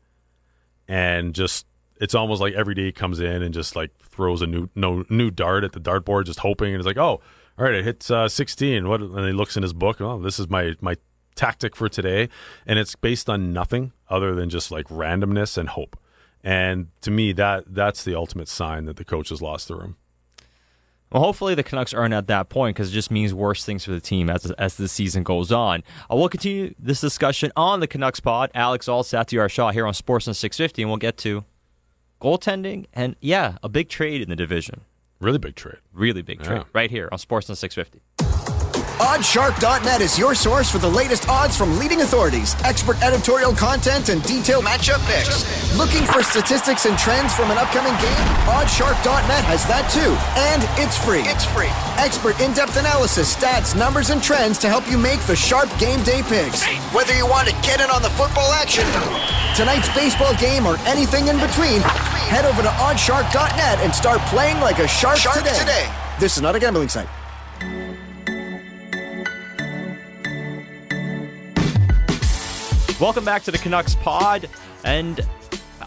Speaker 1: and just it's almost like every day he comes in and just like throws a new no new dart at the dartboard, just hoping, and it's like, oh, all right, it hits uh, 16. What? And he looks in his book. Oh, this is my my tactic for today, and it's based on nothing other than just like randomness and hope. And to me, that that's the ultimate sign that the coach has lost the room.
Speaker 2: Well, hopefully the Canucks aren't at that point because it just means worse things for the team as as the season goes on. Uh, we'll continue this discussion on the Canucks pod. Alex Auld, Satiar Shah here on Sportsnet 650, and we'll get to goaltending and yeah, a big trade in the division.
Speaker 1: Really big trade.
Speaker 2: Really big trade.
Speaker 1: Yeah.
Speaker 2: Right here on Sportsnet 650.
Speaker 6: Oddshark.net is your source for the latest odds from leading authorities, expert editorial content, and detailed matchup picks. Looking for statistics and trends from an upcoming game? Oddshark.net has that too, and it's free. It's free. Expert in-depth analysis, stats, numbers, and trends to help you make the sharp game day picks. Whether you want to get in on the football action, tonight's baseball game, or anything in between, head over to Oddshark.net and start playing like a shark, today. today. This is not a gambling site.
Speaker 2: Welcome back to the Canucks pod. And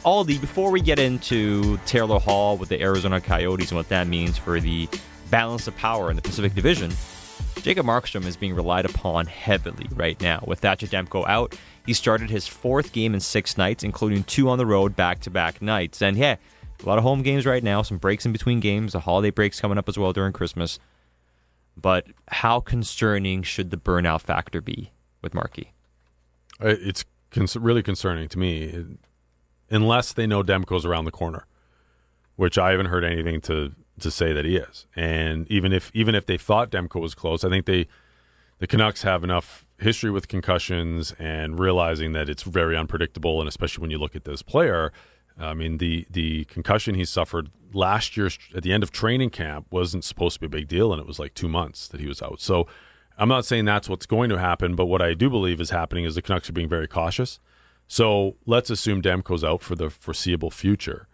Speaker 2: Aldi, before we get into Taylor Hall with the Arizona Coyotes and what that means for the balance of power in the Pacific Division, Jacob Markstrom is being relied upon heavily right now. With Thatcher Demko out, he started his fourth game in six nights, including two on the road back to back nights. And yeah, a lot of home games right now, some breaks in between games, the holiday breaks coming up as well during Christmas. But how concerning should the burnout factor be with Markey?
Speaker 1: Uh, It's cons- really concerning to me, unless they know Demko's around the corner, which I haven't heard anything to to say that he is. And even if even if they thought Demko was close, I think they the Canucks have enough history with concussions and realizing that it's very unpredictable, and especially when you look at this player. I mean, the the concussion he suffered last year at the end of training camp wasn't supposed to be a big deal, and it was like two months that he was out. So I'm not saying that's what's going to happen, but what I do believe is happening is the Canucks are being very cautious. So let's assume Demko's out for the foreseeable future.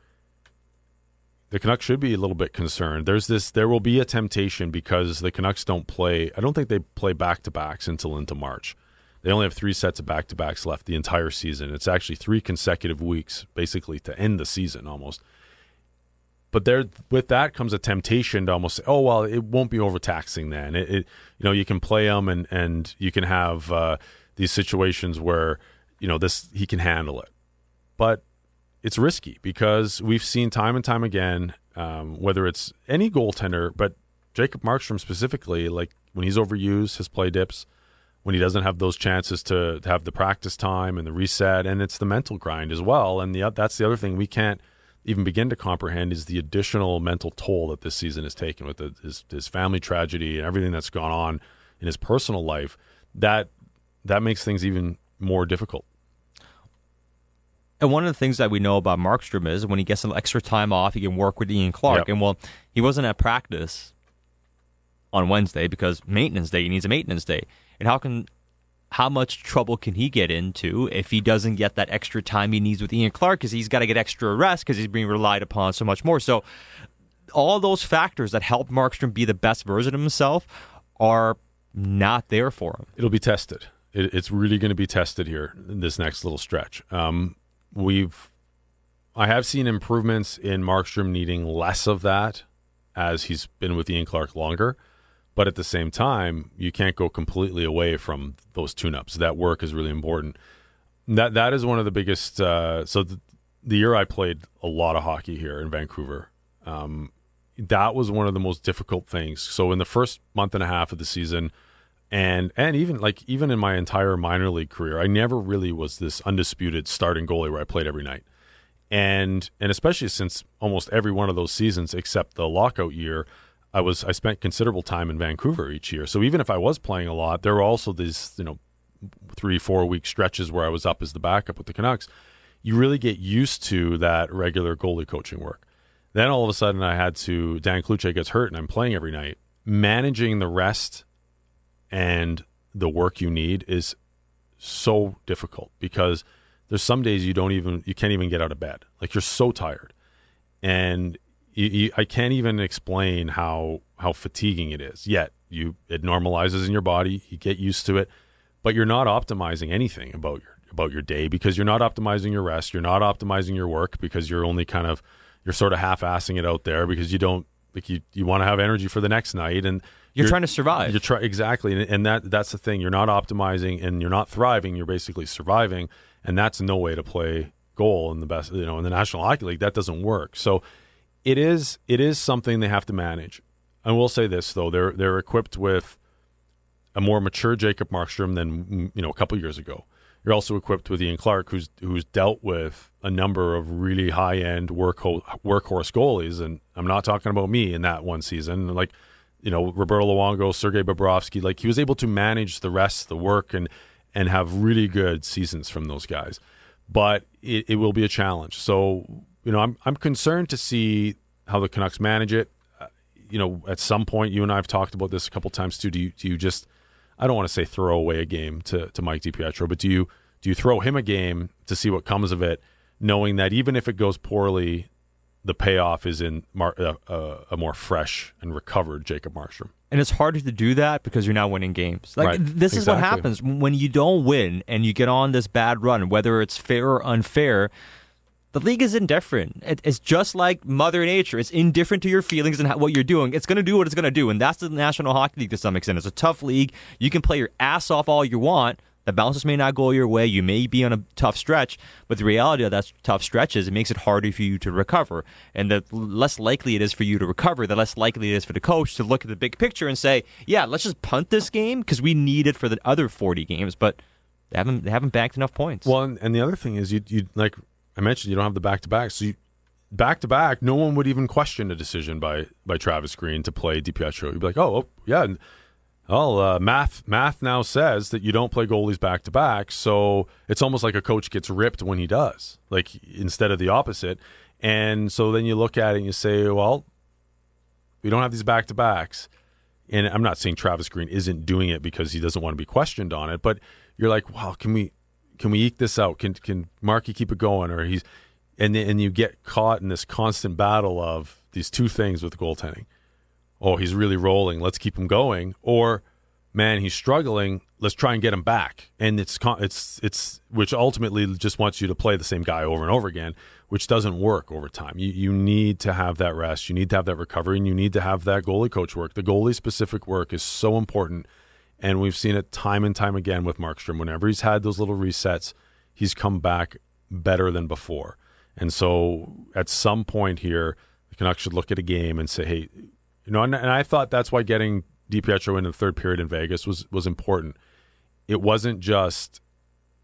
Speaker 1: The Canucks should be a little bit concerned. There's this there will be a temptation because the Canucks don't play I don't think they play back to backs until into March. They only have three sets of back to backs left the entire season. It's actually three consecutive weeks, basically to end the season almost. But there, with that comes a temptation to almost say, "Oh well, it won't be overtaxing then." It, it you know, you can play them and and you can have uh, these situations where you know this he can handle it, but it's risky because we've seen time and time again, um, whether it's any goaltender, but Jacob Markstrom specifically, like when he's overused, his play dips, when he doesn't have those chances to, to have the practice time and the reset, and it's the mental grind as well. And the that's the other thing we can't even begin to comprehend is the additional mental toll that this season has taken with the, his his family tragedy and everything that's gone on in his personal life. That that makes things even more difficult.
Speaker 2: And one of the things that we know about Markstrom is when he gets some extra time off, he can work with Ian Clark.
Speaker 1: Yep.
Speaker 2: And well, he wasn't at practice on Wednesday because maintenance day. He needs a maintenance day. And how can how much trouble can he get into if he doesn't get that extra time he needs with Ian Clark because he's got to get extra rest because he's being relied upon so much more. So all those factors that help Markstrom be the best version of himself are not there for him.
Speaker 1: It'll be tested. It, it's really going to be tested here in this next little stretch. Um, we've, I have seen improvements in Markstrom needing less of that as he's been with Ian Clark longer. But at the same time, you can't go completely away from those tune-ups. That work is really important. That that is one of the biggest. Uh, so the, the year I played a lot of hockey here in Vancouver, um, that was one of the most difficult things. So in the first month and a half of the season, and and even like even in my entire minor league career, I never really was this undisputed starting goalie where I played every night. And and especially since almost every one of those seasons except the lockout year, I was I spent considerable time in Vancouver each year. So even if I was playing a lot, there were also these, you know, 3 4 week stretches where I was up as the backup with the Canucks. You really get used to that regular goalie coaching work. Then all of a sudden I had to Dan Cloutier gets hurt and I'm playing every night. Managing the rest and the work you need is so difficult because there's some days you don't even you can't even get out of bed. Like you're so tired, and you, you, I can't even explain how how fatiguing it is. Yet you it normalizes in your body. You get used to it, but you're not optimizing anything about your about your day because you're not optimizing your rest. You're not optimizing your work because you're only kind of you're sort of half assing it out there because you don't like you you want to have energy for the next night and
Speaker 2: You're trying to survive.
Speaker 1: You're try exactly, and, and that that's the thing. You're not optimizing and you're not thriving. You're basically surviving, and that's no way to play goal in the best. You know, in the National Hockey League, that doesn't work. So it is it is something they have to manage. I will say this though, they're they're equipped with a more mature Jacob Markstrom than you know a couple years ago. You're also equipped with Ian Clark, who's who's dealt with a number of really high end workho- workhorse goalies, and I'm not talking about me in that one season. Like you know Roberto Luongo, Sergei Bobrovsky, like he was able to manage the rest, the work, and and have really good seasons from those guys. But it, it will be a challenge. So you know I'm I'm concerned to see how the Canucks manage it. Uh, you know, at some point, you and I have talked about this a couple times too. Do you do you just I don't want to say throw away a game to, to Mike DiPietro, but do you do you throw him a game to see what comes of it, knowing that even if it goes poorly, the payoff is in Mar- uh, uh, a more fresh and recovered Jacob Markstrom.
Speaker 2: and it's harder to do that because you're not winning games. Like
Speaker 1: Right.
Speaker 2: this is what happens when you don't win and you get on this bad run, whether it's fair or unfair. The league is indifferent. It, it's just like Mother Nature. It's indifferent to your feelings and how, what you're doing. It's going to do what it's going to do, and that's the National Hockey League to some extent. It's a tough league. You can play your ass off all you want. The bounces may not go your way. You may be on a tough stretch, but the reality of that tough stretch is it makes it harder for you to recover. And the less likely it is for you to recover, the less likely it is for the coach to look at the big picture and say, "Yeah, let's just punt this game because we need it for the other 40 games." But they haven't they haven't banked enough points.
Speaker 1: Well, and, and the other thing is, you you like I mentioned, you don't have the back to back, so back to back, no one would even question a decision by by Travis Green to play DiPietro. You'd be like, oh, oh yeah, well, uh, math math now says that you don't play goalies back to back, so it's almost like a coach gets ripped when he does, like instead of the opposite. And so then you look at it and you say, well, we don't have these back to backs. And I'm not saying Travis Green isn't doing it because he doesn't want to be questioned on it, but you're like, wow, can we can we eke this out? Can can Marky keep it going? Or he's and and you get caught in this constant battle of these two things with goaltending. Oh, he's really rolling. Let's keep him going. Or man, he's struggling. Let's try and get him back. And it's it's it's which ultimately just wants you to play the same guy over and over again, which doesn't work over time. You you need to have that rest. You need to have that recovery, and you need to have that goalie coach work. The goalie specific work is so important, and we've seen it time and time again with Markstrom. Whenever he's had those little resets, he's come back better than before. And so, at some point here, the Canucks should look at a game and say, "Hey, you know," and, and I thought that's why getting DiPietro into the third period in Vegas was was important. It wasn't just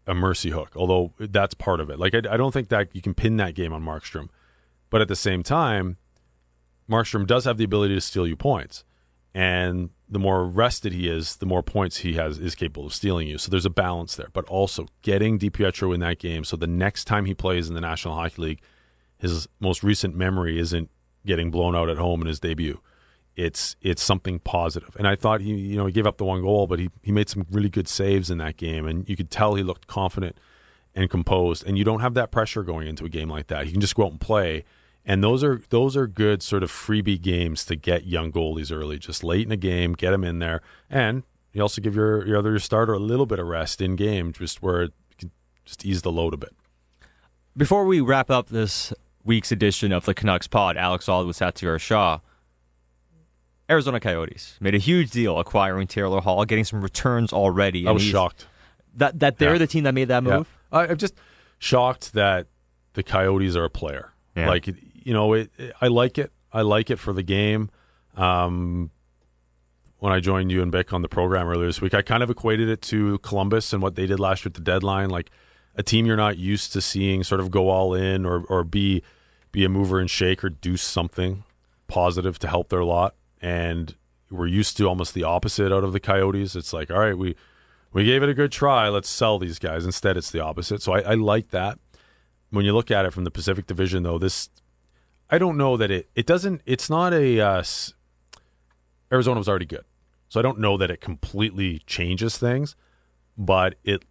Speaker 1: a mercy hook, although that's part of it. Like I, I don't think that you can pin that game on Markstrom, but at the same time, Markstrom does have the ability to steal you points, and the more rested he is, the more points he has is capable of stealing you. So there's a balance there, but also getting DiPietro in that game, so the next time he plays in the National Hockey League, his most recent memory isn't getting blown out at home in his debut. It's it's something positive. and I thought he you know he gave up the one goal, but he he made some really good saves in that game, and you could tell he looked confident and composed. And you don't have that pressure going into a game like that. You can just go out and play, and those are those are good sort of freebie games to get young goalies early, just late in a game, get them in there, and you also give your your other starter a little bit of rest in game, just where it can just ease the load a bit.
Speaker 2: Before we wrap up this week's edition of the Canucks Pod, Alex Auld with Satiar Shah. Arizona Coyotes made a huge deal acquiring Taylor Hall, getting some returns already.
Speaker 1: I was shocked.
Speaker 2: that that they're
Speaker 1: Yeah.
Speaker 2: the team that made that move.
Speaker 1: Yeah. I'm just shocked that the Coyotes are a player.
Speaker 2: Yeah.
Speaker 1: Like you know, it, it- I like it. I like it for the game. Um, when I joined you and Bik on the program earlier this week, I kind of equated it to Columbus and what they did last year at the deadline. Like a team you're not used to seeing sort of go all in or or be be a mover and shake or do something positive to help their lot. And we're used to almost the opposite out of the Coyotes. It's like, all right, we we gave it a good try. Let's sell these guys. Instead, it's the opposite. So I, I like that. When you look at it from the Pacific Division, though, this I don't know that it it doesn't. It's not a uh, Arizona was already good, so I don't know that it completely changes things, but it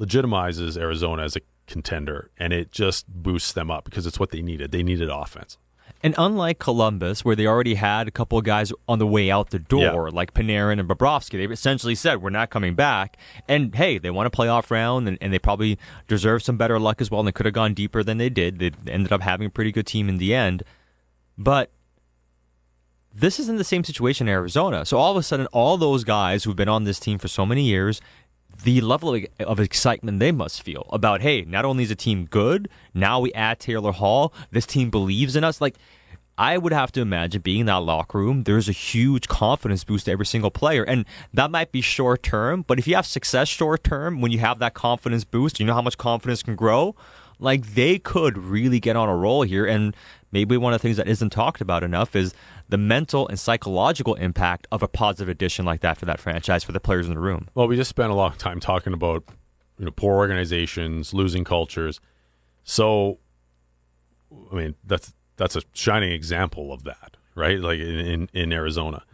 Speaker 1: legitimizes Arizona as a contender, and it just boosts them up because it's what they needed. They needed offense.
Speaker 2: And unlike Columbus, where they already had a couple of guys on the way out the door,
Speaker 1: Yeah.
Speaker 2: like Panarin and Bobrovsky, they essentially said, we're not coming back. And hey, they won a playoff round, and, and they probably deserve some better luck as well, and they could have gone deeper than they did. They ended up having a pretty good team in the end. But this isn't the same situation in Arizona. So all of a sudden, all those guys who've been on this team for so many years, the level of, excitement they must feel about, hey, not only is the team good, now we add Taylor Hall. This team believes in us. Like, I would have to imagine being in that locker room, there's a huge confidence boost to every single player. And that might be short term, but if you have success short term, when you have that confidence boost, you know how much confidence can grow. Like they could really get on a roll here. And maybe one of the things that isn't talked about enough is the mental and psychological impact of a positive addition like that for that franchise, for the players in the room.
Speaker 1: Well, we just spent a long time talking about you know poor organizations, losing cultures. So, I mean that's that's a shining example of that, right? Like in, in, in Arizona,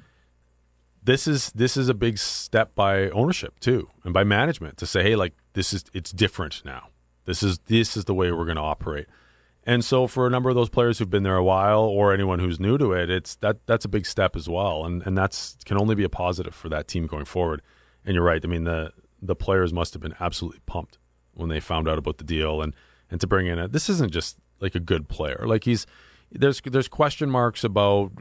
Speaker 1: this is this is a big step by ownership too, and by management to say, hey, like this is it's different now. This is this is the way we're going to operate. And so, for a number of those players who've been there a while, or anyone who's new to it, it's that that's a big step as well, and and that's can only be a positive for that team going forward. And you're right. I mean, the the players must have been absolutely pumped when they found out about the deal, and and to bring in a this isn't just like a good player. Like he's there's there's question marks about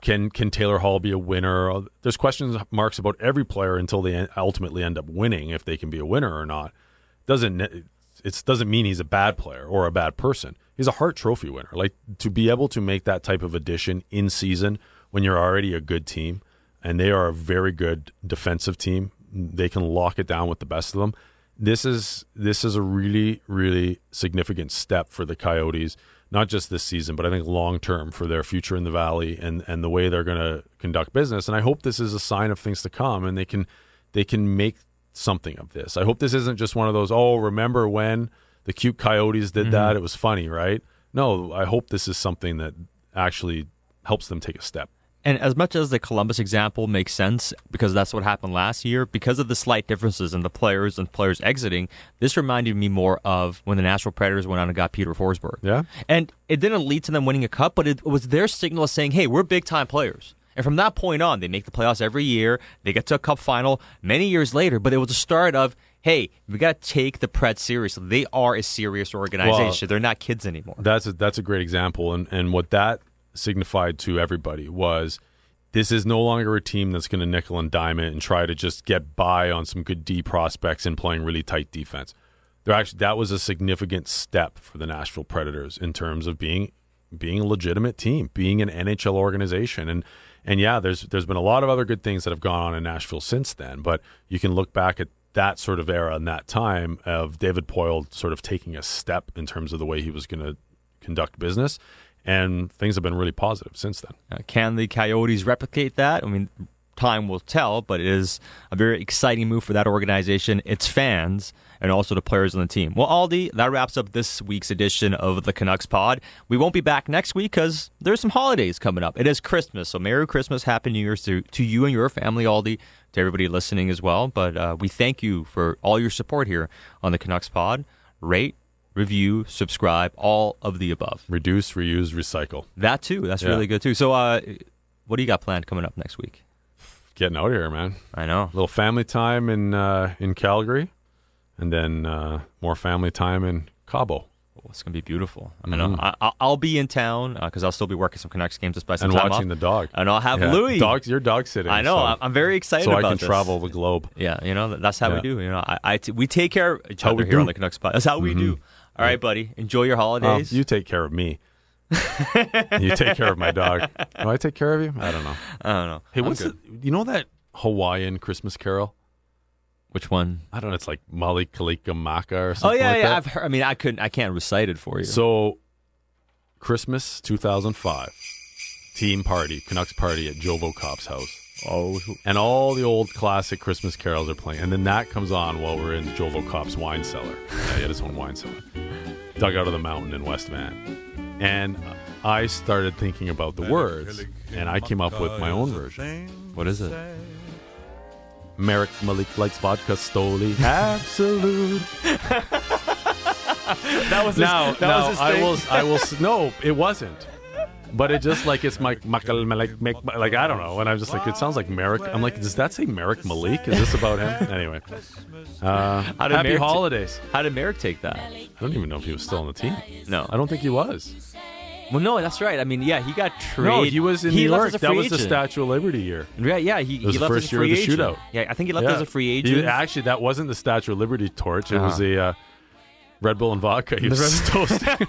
Speaker 1: can can Taylor Hall be a winner? There's question marks about every player until they ultimately end up winning if they can be a winner or not. Doesn't it doesn't mean he's a bad player or a bad person. He's a Hart Trophy winner. Like to be able to make that type of addition in season when you're already a good team, and they are a very good defensive team. They can lock it down with the best of them. This is this is a really really significant step for the Coyotes, not just this season, but I think long term for their future in the Valley and and the way they're going to conduct business. And I hope this is a sign of things to come, and they can they can make something of this. I hope this isn't just one of those, oh, remember when the cute coyotes did mm-hmm. that? It was funny, right? No, I hope this is something that actually helps them take a step.
Speaker 2: And as much as the Columbus example makes sense because that's what happened last year, because of the slight differences in the players and players exiting, this reminded me more of when the Nashville Predators went out and got Peter Forsberg.
Speaker 1: Yeah.
Speaker 2: And it didn't lead to them winning a cup, but it was their signal saying, hey, we're big time players. And from that point on, they make the playoffs every year. They get to a cup final many years later, but it was the start of, hey, we got to take the Preds seriously. They are a serious organization. They're not kids anymore.
Speaker 1: That's a, that's a great example, and and what that signified to everybody was this is no longer a team that's going to nickel and dime it and try to just get by on some good D prospects and playing really tight defense. They're actually that was a significant step for the Nashville Predators in terms of being being a legitimate team, being an NHL organization, and and yeah, there's there's been a lot of other good things that have gone on in Nashville since then, but you can look back at that sort of era and that time of David Poile sort of taking a step in terms of the way he was going to conduct business, and things have been really positive since then.
Speaker 2: Uh, can the Coyotes replicate that? I mean, time will tell, but it is a very exciting move for that organization, its fans, and also the players on the team. Well, Aldi, that wraps up this week's edition of the Canucks Pod. We won't be back next week because there's some holidays coming up. It is Christmas, so Merry Christmas, Happy New Year's to, to you and your family, Aldi, to everybody listening as well. But uh, we thank you for all your support here on the Canucks Pod. Rate, review, subscribe, all of the above.
Speaker 1: Reduce, reuse, recycle.
Speaker 2: That too. That's
Speaker 1: Yeah.
Speaker 2: really good too. So, uh, what do you got planned coming up next week?
Speaker 1: Getting out of here, man.
Speaker 2: I know.
Speaker 1: A little family time in uh, in Calgary, and then uh, more family time in Cabo.
Speaker 2: Oh, it's gonna be beautiful. I know. I, I- I'll be in town because I'll still be working some Canucks games despite some
Speaker 1: and
Speaker 2: time
Speaker 1: watching
Speaker 2: off.
Speaker 1: the dog.
Speaker 2: and I'll have
Speaker 1: Yeah.
Speaker 2: Louis.
Speaker 1: Dogs, you're dog sitting.
Speaker 2: I know.
Speaker 1: So,
Speaker 2: I'm- very excited
Speaker 1: so I
Speaker 2: about
Speaker 1: can
Speaker 2: this.
Speaker 1: travel the globe.
Speaker 2: Yeah, you know that's how we do. You know, I, I t- we take care of each
Speaker 1: How
Speaker 2: other here
Speaker 1: do.
Speaker 2: on the Canucks Pod. That's how we do. All right, buddy. Enjoy your
Speaker 1: Um,
Speaker 2: holidays.
Speaker 1: you take care of me. you take care of my dog. Do I take care of you? I don't know.
Speaker 2: I don't know.
Speaker 1: Hey,
Speaker 2: I'm
Speaker 1: what's the, you know that Hawaiian Christmas carol?
Speaker 2: which one?
Speaker 1: I don't know. It's like Mele Kalikimaka or
Speaker 2: oh,
Speaker 1: something.
Speaker 2: Oh yeah,
Speaker 1: like
Speaker 2: yeah.
Speaker 1: that.
Speaker 2: I've heard. I mean, I couldn't. I can't recite it for you.
Speaker 1: So, Christmas 2005, team party, Canucks party at Jovo Cop's house.
Speaker 2: oh,
Speaker 1: And all the old classic Christmas carols are playing. And then that comes on while we're in Jovo Cop's wine cellar. Yeah, he had his own wine cellar. Dug out of the mountain in West Van. And I started thinking about the words. And I came up with my own version.
Speaker 2: what is it?
Speaker 1: Marek Malik likes vodka Stoli. Absolute.
Speaker 2: that was his,
Speaker 1: now,
Speaker 2: that
Speaker 1: now
Speaker 2: was his
Speaker 1: I will. I will. No, it wasn't. But it just like it's my like make like I don't know. And I'm just like it sounds like Merrick. I'm like, does that say Merrick Malik? Is this about him? Anyway, uh,
Speaker 2: How did
Speaker 1: happy
Speaker 2: Merrick
Speaker 1: holidays.
Speaker 2: How did Merrick take that?
Speaker 1: I don't even know if he was still on the team.
Speaker 2: No.
Speaker 1: I don't think he was.
Speaker 2: Well, no, that's right. I mean, yeah, he got traded.
Speaker 1: No, he was in
Speaker 2: he
Speaker 1: New York. That was the. Statue of Liberty year.
Speaker 2: Yeah, yeah, he,
Speaker 1: was
Speaker 2: he
Speaker 1: the
Speaker 2: left
Speaker 1: first
Speaker 2: as a
Speaker 1: year of the
Speaker 2: agent.
Speaker 1: shootout.
Speaker 2: Yeah, I think he left
Speaker 1: Yeah.
Speaker 2: as a free
Speaker 1: He-
Speaker 2: agent.
Speaker 1: actually, that wasn't the Statue of Liberty torch. It
Speaker 2: Uh-huh.
Speaker 1: was a uh, Red Bull and vodka. He was toasting.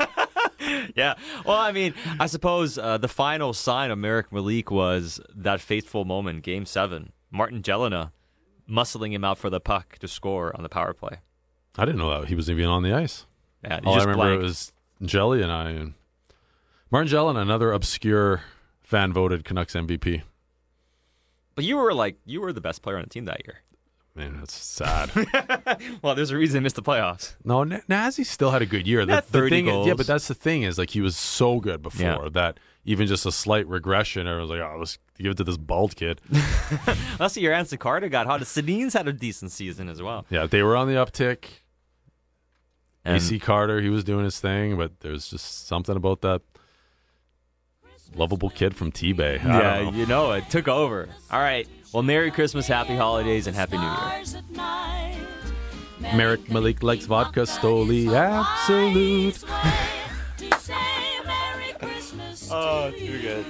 Speaker 2: Yeah. Well, I mean, I suppose uh, the final sign of Marek Malik was that faithful moment, Game Seven. Martin Gelinas muscling him out for the puck to score on the power play.
Speaker 1: I didn't know that he was even on the ice.
Speaker 2: Yeah,
Speaker 1: All I remember
Speaker 2: blanked.
Speaker 1: it was Jelly and I. And Martin Jelly, another obscure fan voted Canucks MVP.
Speaker 2: But you were like, you were the best player on the team that year.
Speaker 1: Man, that's sad.
Speaker 2: Well, there's a reason they missed the playoffs.
Speaker 1: no, N- Nazi still had a good year. The, the thing,
Speaker 2: goals.
Speaker 1: yeah, but that's the thing is like he was so good before
Speaker 2: Yeah.
Speaker 1: that even just a slight regression, I was like, oh, let's give it to this bald kid.
Speaker 2: Unless your Anson Carter got hot. Sedin's had a decent season as well.
Speaker 1: yeah, they were on the uptick.
Speaker 2: And-
Speaker 1: AC Carter, he was doing his thing, but there's just something about that lovable kid from T-Bay. I
Speaker 2: Yeah,
Speaker 1: know.
Speaker 2: you know, it took over. All right. Well, Merry Christmas, Happy Holidays, and Happy New Year.
Speaker 1: Marek Malik likes vodka, Stoli, absolute.
Speaker 2: Oh, too good.